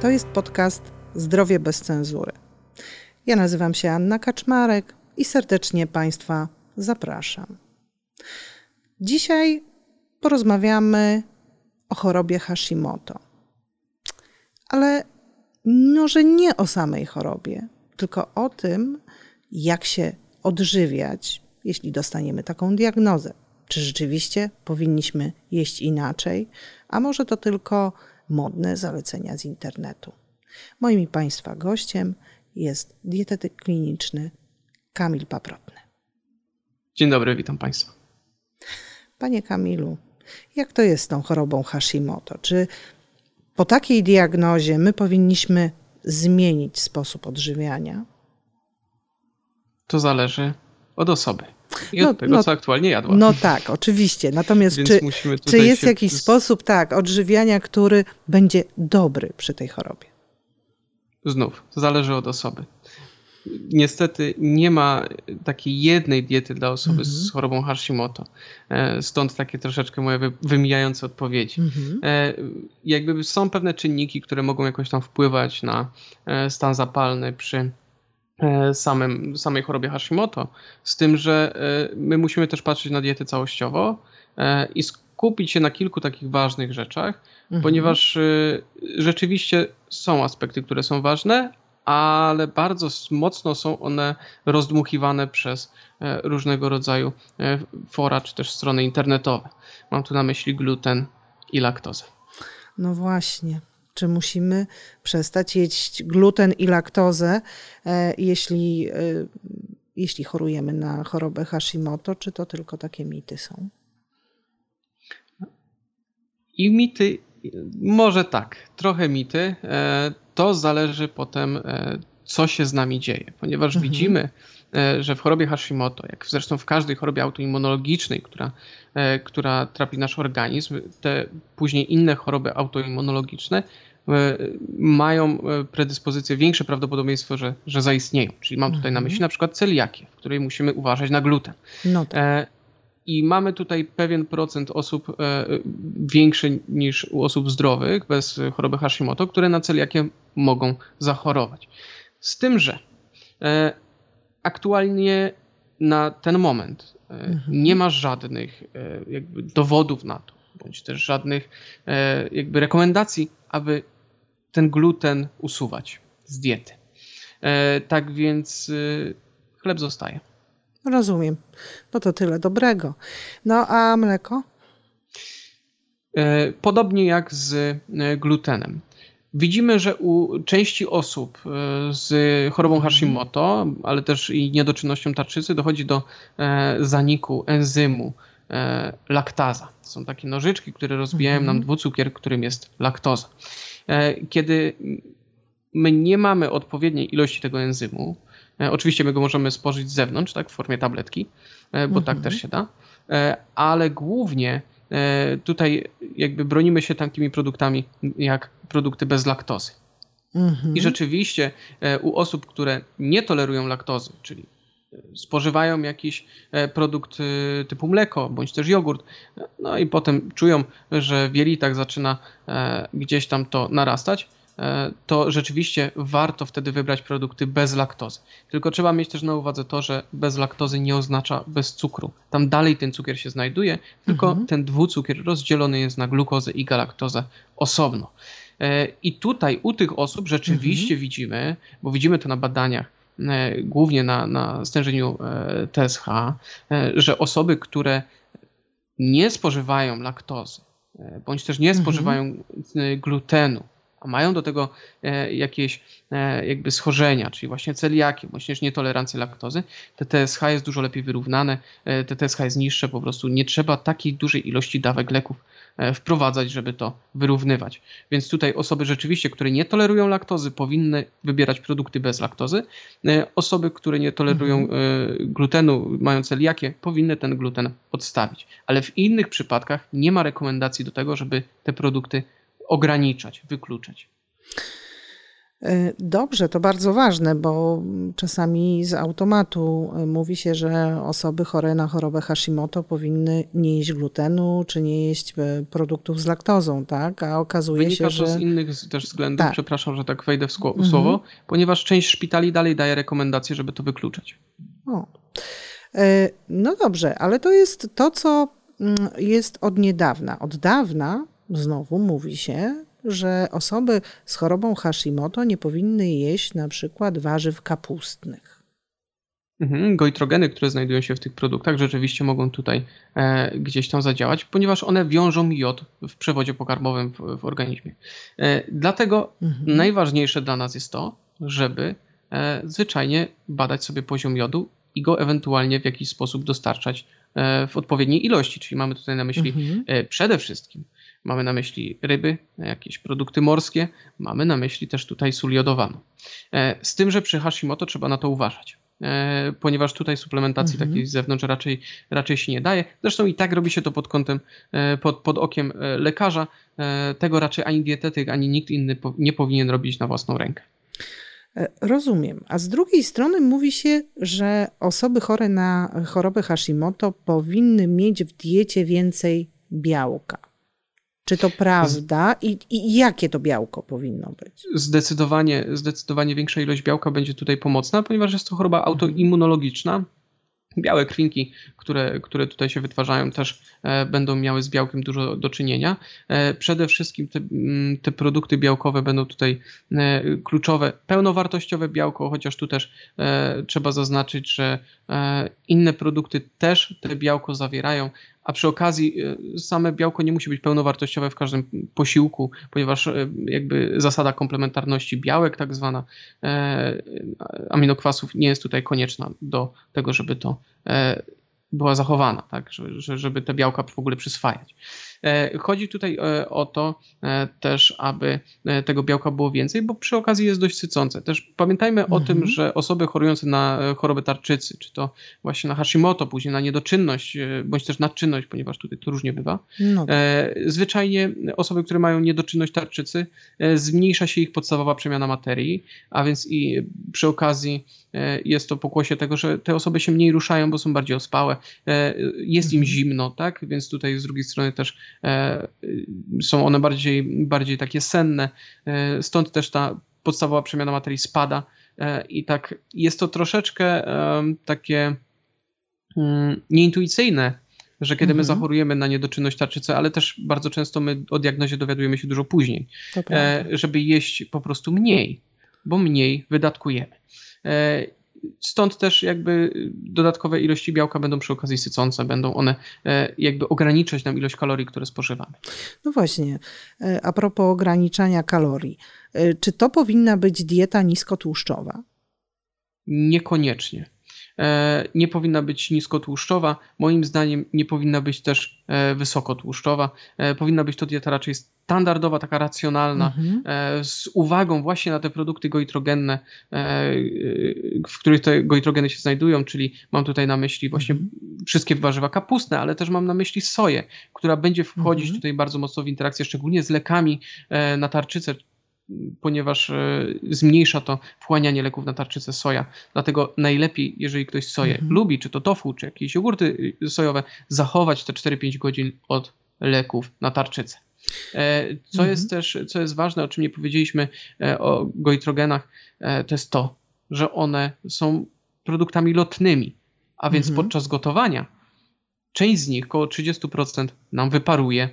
To jest podcast Zdrowie bez cenzury. Ja nazywam się Anna Kaczmarek i serdecznie Państwa zapraszam. Dzisiaj porozmawiamy o chorobie Hashimoto. Ale może nie o samej chorobie, tylko o tym, jak się odżywiać, jeśli dostaniemy taką diagnozę. Czy rzeczywiście powinniśmy jeść inaczej, a może to tylko modne zalecenia z internetu. Moim Państwa gościem jest dietetyk kliniczny Kamil Paprotny. Dzień dobry, witam Państwa. Panie Kamilu, jak to jest z tą chorobą Hashimoto? Czy po takiej diagnozie my powinniśmy zmienić sposób odżywiania? To zależy od osoby i no, od tego, no, co aktualnie jadła. No tak, oczywiście. Natomiast czy, czy jest się... jakiś sposób tak odżywiania, który będzie dobry przy tej chorobie? Znów, to zależy od osoby. Niestety nie ma takiej jednej diety dla osoby z mhm. chorobą Hashimoto. E, stąd takie troszeczkę moje wymijające odpowiedzi. E, jakby są pewne czynniki, które mogą jakoś tam wpływać na e, stan zapalny przy samym, samej chorobie Hashimoto, z tym, że my musimy też patrzeć na dietę całościowo i skupić się na kilku takich ważnych rzeczach, mhm. ponieważ rzeczywiście są aspekty, które są ważne, ale bardzo mocno są one rozdmuchiwane przez e, różnego rodzaju e, fora czy też strony internetowe. Mam tu na myśli gluten i laktozę. No właśnie. Czy musimy przestać jeść gluten i laktozę, e, jeśli, jeśli chorujemy na chorobę Hashimoto, czy to tylko takie mity są? I mity, może tak, trochę mity to zależy potem, e, co się z nami dzieje, ponieważ mhm. widzimy, e, że w chorobie Hashimoto, jak zresztą w każdej chorobie autoimmunologicznej, która, e, która trapi nasz organizm, te później inne choroby autoimmunologiczne mają predyspozycję, większe prawdopodobieństwo, że, że zaistnieją. Czyli mam tutaj na mhm. myśli na przykład celiakię, w której musimy uważać na gluten. No tak. I mamy tutaj pewien procent osób e, większy niż u osób zdrowych bez choroby Hashimoto, które na celiakię mogą zachorować. Z tym, że e, aktualnie na ten moment e, mhm. nie ma żadnych jakby dowodów na to, bądź też żadnych jakby rekomendacji, aby ten gluten usuwać z diety. Tak więc chleb zostaje. Rozumiem. No to tyle dobrego. No a mleko? E, podobnie jak z e, glutenem. Widzimy, że u części osób e, z chorobą mhm. Hashimoto, ale też i niedoczynnością tarczycy dochodzi do zaniku enzymu laktaza. Są takie nożyczki, które rozbijają nam mhm. dwucukier, którym jest laktoza. Kiedy my nie mamy odpowiedniej ilości tego enzymu, E, oczywiście my go możemy spożyć z zewnątrz, tak, w formie tabletki, e, bo tak mhm. tak też się da, e, ale głównie tutaj jakby bronimy się takimi produktami jak produkty bez laktozy. Mhm. I rzeczywiście u osób, które nie tolerują laktozy, czyli spożywają jakiś produkt typu mleko bądź też jogurt, no i potem czują, że w jelitach zaczyna gdzieś tam to narastać, E, to rzeczywiście warto wtedy wybrać produkty bez laktozy. Tylko trzeba mieć też na uwadze to, że bez laktozy nie oznacza bez cukru. Tam dalej ten cukier się znajduje, tylko mhm. ten dwucukier rozdzielony jest na glukozę i galaktozę osobno. E, I tutaj u tych osób rzeczywiście mhm. widzimy, bo widzimy to na badaniach, e, głównie na, na stężeniu TSH, że osoby, które nie spożywają laktozy, bądź też nie mhm. spożywają glutenu, a mają do tego e, jakieś e, jakby schorzenia, czyli właśnie celiaki, też nietolerancję laktozy, te TSH jest dużo lepiej wyrównane, e, te TSH jest niższe, po prostu nie trzeba takiej dużej ilości dawek leków wprowadzać, żeby to wyrównywać. Więc tutaj osoby rzeczywiście, które nie tolerują laktozy, powinny wybierać produkty bez laktozy. Osoby, które nie tolerują mhm. glutenu, mają celiakię, powinny ten gluten odstawić. Ale w innych przypadkach nie ma rekomendacji do tego, żeby te produkty ograniczać, wykluczać. E, dobrze, to bardzo ważne, bo czasami z automatu e, mówi się, że osoby chore na chorobę Hashimoto powinny nie jeść glutenu, czy nie jeść e, produktów z laktozą, tak? A okazuje Wynika się, że... to z innych też względów, tak. przepraszam, że tak wejdę w słowo, mhm. ponieważ część szpitali dalej daje rekomendacje, żeby to wykluczać. O. No dobrze, ale to jest to, co mm, jest od niedawna. Od dawna znowu mówi się, że osoby z chorobą Hashimoto nie powinny jeść na przykład warzyw kapustnych. Mhm, goitrogeny, które znajdują się w tych produktach, rzeczywiście mogą tutaj e, gdzieś tam zadziałać, ponieważ one wiążą jod w przewodzie pokarmowym w, w organizmie. E, dlatego mhm. najważniejsze dla nas jest to, żeby e, zwyczajnie badać sobie poziom jodu i go ewentualnie w jakiś sposób dostarczać e, w odpowiedniej ilości. Czyli mamy tutaj na myśli mhm. E, przede wszystkim mamy na myśli ryby, jakieś produkty morskie, mamy na myśli też tutaj sól jodowaną. E, z tym, że przy Hashimoto trzeba na to uważać ponieważ tutaj suplementacji mhm. takiej z zewnątrz raczej, raczej się nie daje. Zresztą i tak robi się to pod kątem, pod, pod okiem lekarza. Tego raczej ani dietetyk, ani nikt inny nie powinien robić na własną rękę. E, rozumiem. A z drugiej strony mówi się, że osoby chore na chorobę Hashimoto powinny mieć w diecie więcej białka. Czy to prawda I, i jakie to białko powinno być? Zdecydowanie, zdecydowanie większa ilość białka będzie tutaj pomocna, ponieważ jest to choroba autoimmunologiczna białe krwinki, które, które tutaj się wytwarzają, też e, będą miały z białkiem dużo do czynienia. E, przede wszystkim te, mm, te produkty białkowe będą tutaj e, kluczowe. Pełnowartościowe białko, chociaż tu też trzeba zaznaczyć, że inne produkty też te białko zawierają, a przy okazji y, same białko nie musi być pełnowartościowe w każdym posiłku, ponieważ y, jakby zasada komplementarności białek, tak zwana e, aminokwasów, nie jest tutaj konieczna do tego, żeby to e, była zachowana, tak, żeby te białka w ogóle przyswajać. E, chodzi tutaj e, o to e, też, aby tego białka było więcej, bo przy okazji jest dość sycące. Też pamiętajmy mhm. o tym, mhm. że osoby chorujące na chorobę tarczycy, czy to właśnie na Hashimoto, później na niedoczynność, bądź też nadczynność, ponieważ tutaj to różnie bywa, no tak. zwyczajnie osoby, które mają niedoczynność tarczycy, zmniejsza się ich podstawowa przemiana materii, a więc i przy okazji jest to pokłosie tego, że te osoby się mniej ruszają, bo są bardziej ospałe, jest im mhm. zimno, tak, więc tutaj z drugiej strony też E, są one bardziej, bardziej takie senne, e, stąd też ta podstawowa przemiana materii spada. E, i tak jest to troszeczkę takie mm, nieintuicyjne, że kiedy my mhm. zachorujemy na niedoczynność tarczycy, ale też bardzo często my o diagnozie dowiadujemy się dużo później, żeby jeść po prostu mniej, bo mniej wydatkujemy. Stąd też jakby dodatkowe ilości białka będą przy okazji sycące, będą one e, jakby ograniczać nam ilość kalorii, które spożywamy. No właśnie, e, a propos ograniczania kalorii, e, czy to powinna być dieta niskotłuszczowa? Niekoniecznie. Nie powinna być niskotłuszczowa. Moim zdaniem nie powinna być też wysokotłuszczowa. Powinna być to dieta raczej standardowa, taka racjonalna, mhm. E, z uwagą właśnie na te produkty goitrogenne, e, w których te goitrogeny się znajdują, czyli mam tutaj na myśli właśnie mhm. wszystkie warzywa kapustne, ale też mam na myśli soję, która będzie wchodzić mhm. tutaj bardzo mocno w interakcję, szczególnie z lekami e, na tarczycę, ponieważ zmniejsza to wchłanianie leków na tarczycę soja. Dlatego najlepiej, jeżeli ktoś soję mhm. lubi, czy to tofu, czy jakieś jogurty sojowe, zachować te 4-5 godzin od leków na tarczycę. E, co mhm. jest też, co jest ważne, o czym nie powiedzieliśmy e, o goitrogenach, e, to jest to, że one są produktami lotnymi, a więc mhm. podczas gotowania część z nich, około 30% nam wyparuje,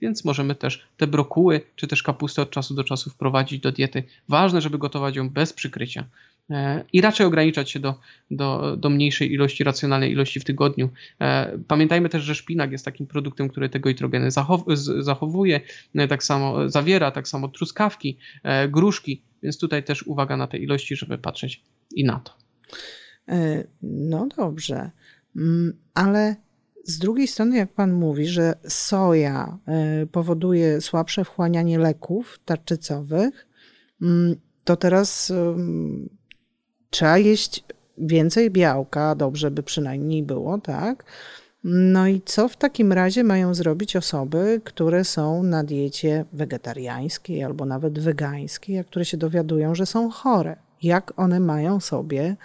więc możemy też te brokuły czy też kapustę od czasu do czasu wprowadzić do diety. Ważne, żeby gotować ją bez przykrycia. E, i raczej ograniczać się do, do, do mniejszej ilości, racjonalnej ilości w tygodniu. E, pamiętajmy też, że szpinak jest takim produktem, który tego nitrogeny zachowuje, e, tak samo zawiera, tak samo truskawki, gruszki, więc tutaj też uwaga na te ilości, żeby patrzeć i na to. No dobrze, mm, ale z drugiej strony, jak pan mówi, że soja powoduje słabsze wchłanianie leków tarczycowych, mm, to teraz trzeba jeść więcej białka, dobrze by przynajmniej było, tak? No i co w takim razie mają zrobić osoby, które są na diecie wegetariańskiej albo nawet wegańskiej, a które się dowiadują, że są chore? Jak one mają sobie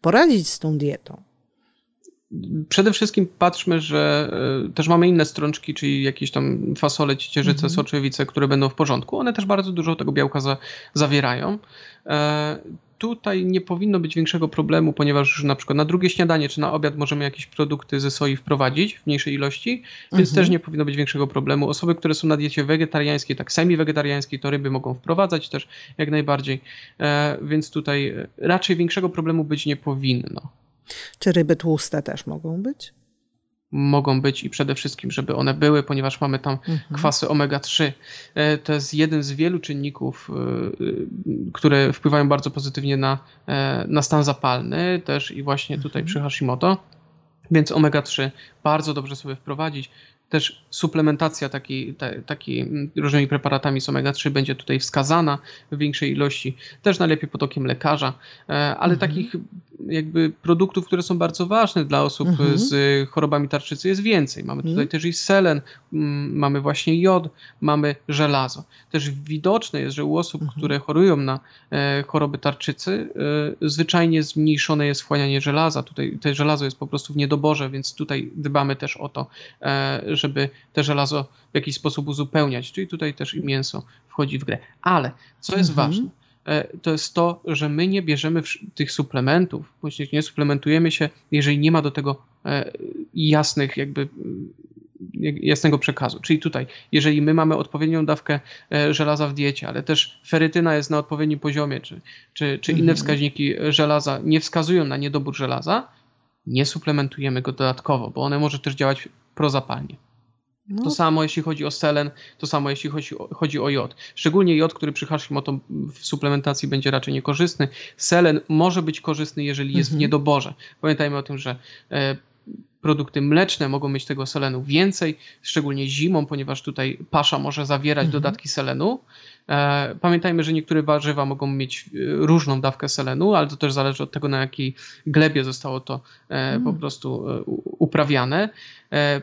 poradzić z tą dietą? Przede wszystkim patrzmy, że e, też mamy inne strączki, czyli jakieś tam fasole, ciecierzyce, mhm. soczewice, które będą w porządku. One też bardzo dużo tego białka za, zawierają. E, tutaj nie powinno być większego problemu, ponieważ na przykład na drugie śniadanie czy na obiad możemy jakieś produkty ze soi wprowadzić w mniejszej ilości, więc mhm. też nie powinno być większego problemu. Osoby, które są na diecie wegetariańskiej, tak semi-wegetariańskiej, to ryby mogą wprowadzać też jak najbardziej, e, więc tutaj raczej większego problemu być nie powinno. Czy ryby tłuste też mogą być? mogą być i przede wszystkim, żeby one były, ponieważ mamy tam mhm. kwasy omega-3. E, to jest jeden z wielu czynników, e, które wpływają bardzo pozytywnie na, e, na stan zapalny, też i właśnie tutaj mhm. przy Hashimoto. Więc omega-3 bardzo dobrze sobie wprowadzić też suplementacja taki, te, taki mm, różnymi preparatami z omega-3 będzie tutaj wskazana w większej ilości, też najlepiej pod okiem lekarza, e, ale mhm. takich jakby produktów, które są bardzo ważne dla osób mhm. z chorobami tarczycy jest więcej. Mamy tutaj mhm. też i selen, mamy właśnie jod, mamy żelazo. Też widoczne jest, że u osób, mhm. które chorują na e, choroby tarczycy, e, zwyczajnie zmniejszone jest wchłanianie żelaza. Tutaj te żelazo jest po prostu w niedoborze, więc tutaj dbamy też o to, żeby te żelazo w jakiś sposób uzupełniać, czyli tutaj też i mięso wchodzi w grę. Ale co jest mhm. ważne, e, to jest to, że my nie bierzemy tych suplementów, bądź nie suplementujemy się, jeżeli nie ma do tego e, jasnych jakby jasnego przekazu. Czyli tutaj, jeżeli my mamy odpowiednią dawkę e, żelaza w diecie, ale też ferytyna jest na odpowiednim poziomie, czy, czy, czy inne mhm. wskaźniki żelaza nie wskazują na niedobór żelaza, nie suplementujemy go dodatkowo, bo one może też działać prozapalnie. No. To samo jeśli chodzi o selen, to samo jeśli chodzi o, chodzi o jod. Szczególnie jod, który przy Hashimoto w suplementacji będzie raczej niekorzystny. Selen może być korzystny, jeżeli jest mhm. w niedoborze. Pamiętajmy o tym, że e, produkty mleczne mogą mieć tego selenu więcej, szczególnie zimą, ponieważ tutaj pasza może zawierać mhm. dodatki selenu. E, pamiętajmy, że niektóre warzywa mogą mieć e, różną dawkę selenu, ale to też zależy od tego, na jakiej glebie zostało to mm. po prostu uprawiane.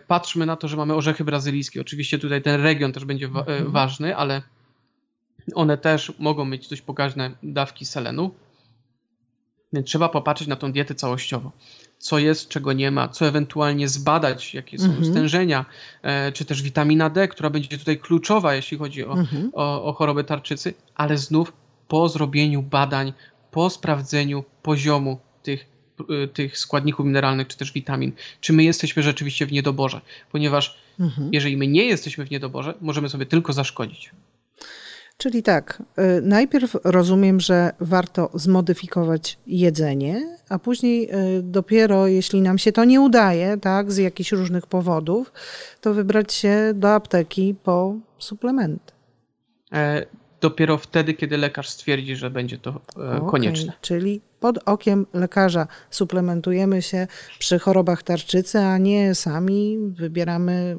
Patrzmy na to, że mamy orzechy brazylijskie. Oczywiście tutaj ten region też będzie mhm. ważny, ale one też mogą mieć dość pokaźne dawki selenu. Więc trzeba popatrzeć na tą dietę całościowo co jest, czego nie ma, co ewentualnie zbadać, jakie są mhm. stężenia, e, czy też witamina D, która będzie tutaj kluczowa, jeśli chodzi o, mhm. o, o chorobę tarczycy, ale znów po zrobieniu badań, po sprawdzeniu poziomu tych, e, tych składników mineralnych, czy też witamin, czy my jesteśmy rzeczywiście w niedoborze, ponieważ mhm. jeżeli my nie jesteśmy w niedoborze, możemy sobie tylko zaszkodzić. Czyli tak, y, najpierw rozumiem, że warto zmodyfikować jedzenie, a później y, dopiero jeśli nam się to nie udaje, tak, z jakichś różnych powodów, to wybrać się do apteki po suplementy. E, dopiero wtedy, kiedy lekarz stwierdzi, że będzie to e, okay, konieczne. Czyli pod okiem lekarza suplementujemy się przy chorobach tarczycy, a nie sami wybieramy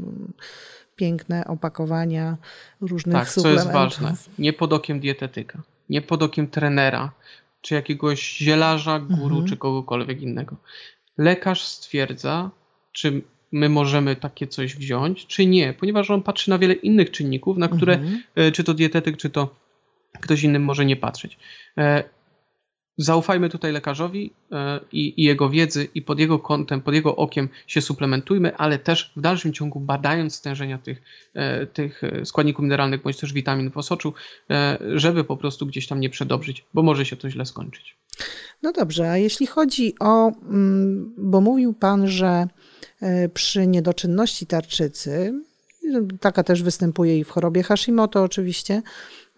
piękne opakowania różnych tak, suplementów. Tak, co jest ważne, nie pod okiem dietetyka, nie pod okiem trenera, czy jakiegoś zielarza, guru, mhm. czy kogokolwiek innego. Lekarz stwierdza, czy my możemy takie coś wziąć, czy nie, ponieważ on patrzy na wiele innych czynników, na które mhm. E, czy to dietetyk, czy to ktoś inny może nie patrzeć. E, Zaufajmy tutaj lekarzowi e, i, i, jego wiedzy i pod jego kątem, pod jego okiem się suplementujmy, ale też w dalszym ciągu badając stężenia tych, e, tych składników mineralnych bądź też witamin w osoczu, e, żeby po prostu gdzieś tam nie przedobrzyć, bo może się to źle skończyć. No dobrze, a jeśli chodzi o, mm, bo mówił Pan, że przy niedoczynności tarczycy, taka też występuje i w chorobie Hashimoto oczywiście,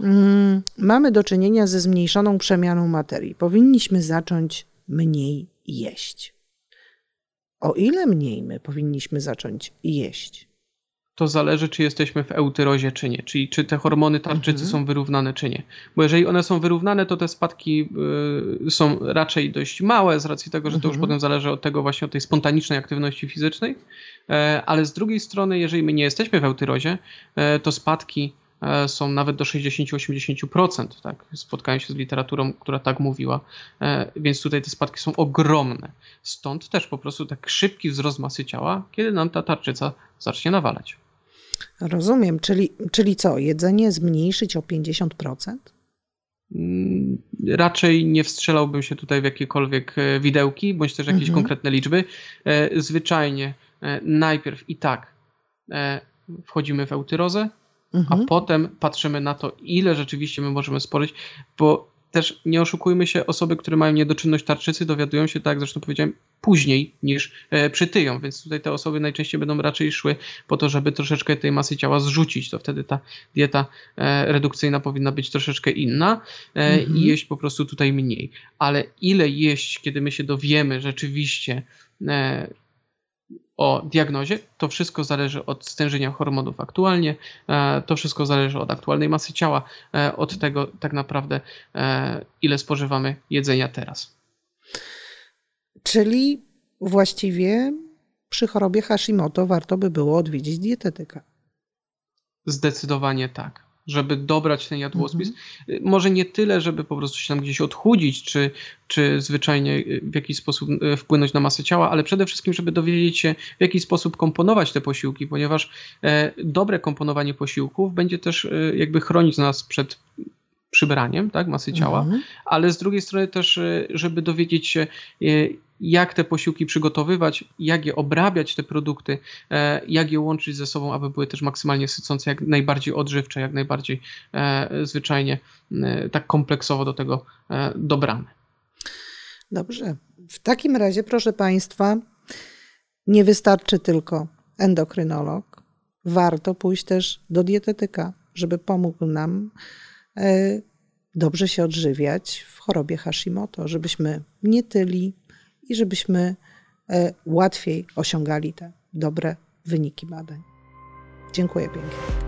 Mm, mamy do czynienia ze zmniejszoną przemianą materii. Powinniśmy zacząć mniej jeść. O ile mniej my powinniśmy zacząć jeść? To zależy, czy jesteśmy w eutyrozie, czy nie. Czyli czy te hormony tarczycy mhm. są wyrównane, czy nie. Bo jeżeli one są wyrównane, to te spadki y, są raczej dość małe, z racji tego, że to już mhm. potem zależy od tego właśnie od tej spontanicznej aktywności fizycznej. E, ale z drugiej strony, jeżeli my nie jesteśmy w eutyrozie, e, to spadki e, są nawet do 60-80%. Tak? Spotkałem się z literaturą, która tak mówiła, e, więc tutaj te spadki są ogromne. Stąd też po prostu tak szybki wzrost masy ciała, kiedy nam ta tarczyca zacznie nawalać. Rozumiem, czyli, czyli co, jedzenie zmniejszyć o 50%? Mm, raczej nie wstrzelałbym się tutaj w jakiekolwiek e, widełki, bądź też jakieś mhm. konkretne liczby. E, zwyczajnie e, najpierw i tak wchodzimy w eutyrozę, mhm. a potem patrzymy na to, ile rzeczywiście my możemy spożyć, bo też nie oszukujmy się, osoby, które mają niedoczynność tarczycy, dowiadują się, tak jak zresztą powiedziałem, później niż e, przytyją, więc tutaj te osoby najczęściej będą raczej szły po to, żeby troszeczkę tej masy ciała zrzucić, to wtedy ta dieta e, redukcyjna powinna być troszeczkę inna e, mhm. i jeść po prostu tutaj mniej. Ale ile jeść, kiedy my się dowiemy rzeczywiście, o diagnozie, to wszystko zależy od stężenia hormonów aktualnie, e, to wszystko zależy od aktualnej masy ciała, e, od tego tak naprawdę, e, ile spożywamy jedzenia teraz. Czyli właściwie przy chorobie Hashimoto warto by było odwiedzić dietetyka. Zdecydowanie tak żeby dobrać ten jadłospis. Mhm. Może nie tyle, żeby po prostu się tam gdzieś odchudzić, czy, czy zwyczajnie w jakiś sposób e, wpłynąć na masę ciała, ale przede wszystkim, żeby dowiedzieć się, w jaki sposób komponować te posiłki, ponieważ e, dobre komponowanie posiłków będzie też e, jakby chronić nas przed przybraniem tak, masy ciała, mhm. ale z drugiej strony też, żeby dowiedzieć się, jak te posiłki przygotowywać, jak je obrabiać, te produkty, e, jak je łączyć ze sobą, aby były też maksymalnie sycące, jak najbardziej odżywcze, jak najbardziej e, zwyczajnie e, tak kompleksowo do tego dobrane. Dobrze. W takim razie, proszę Państwa, nie wystarczy tylko endokrynolog. Warto pójść też do dietetyka, żeby pomógł nam dobrze się odżywiać w chorobie Hashimoto, żebyśmy nie tyli, i żebyśmy e, łatwiej osiągali te dobre wyniki badań. Dziękuję pięknie.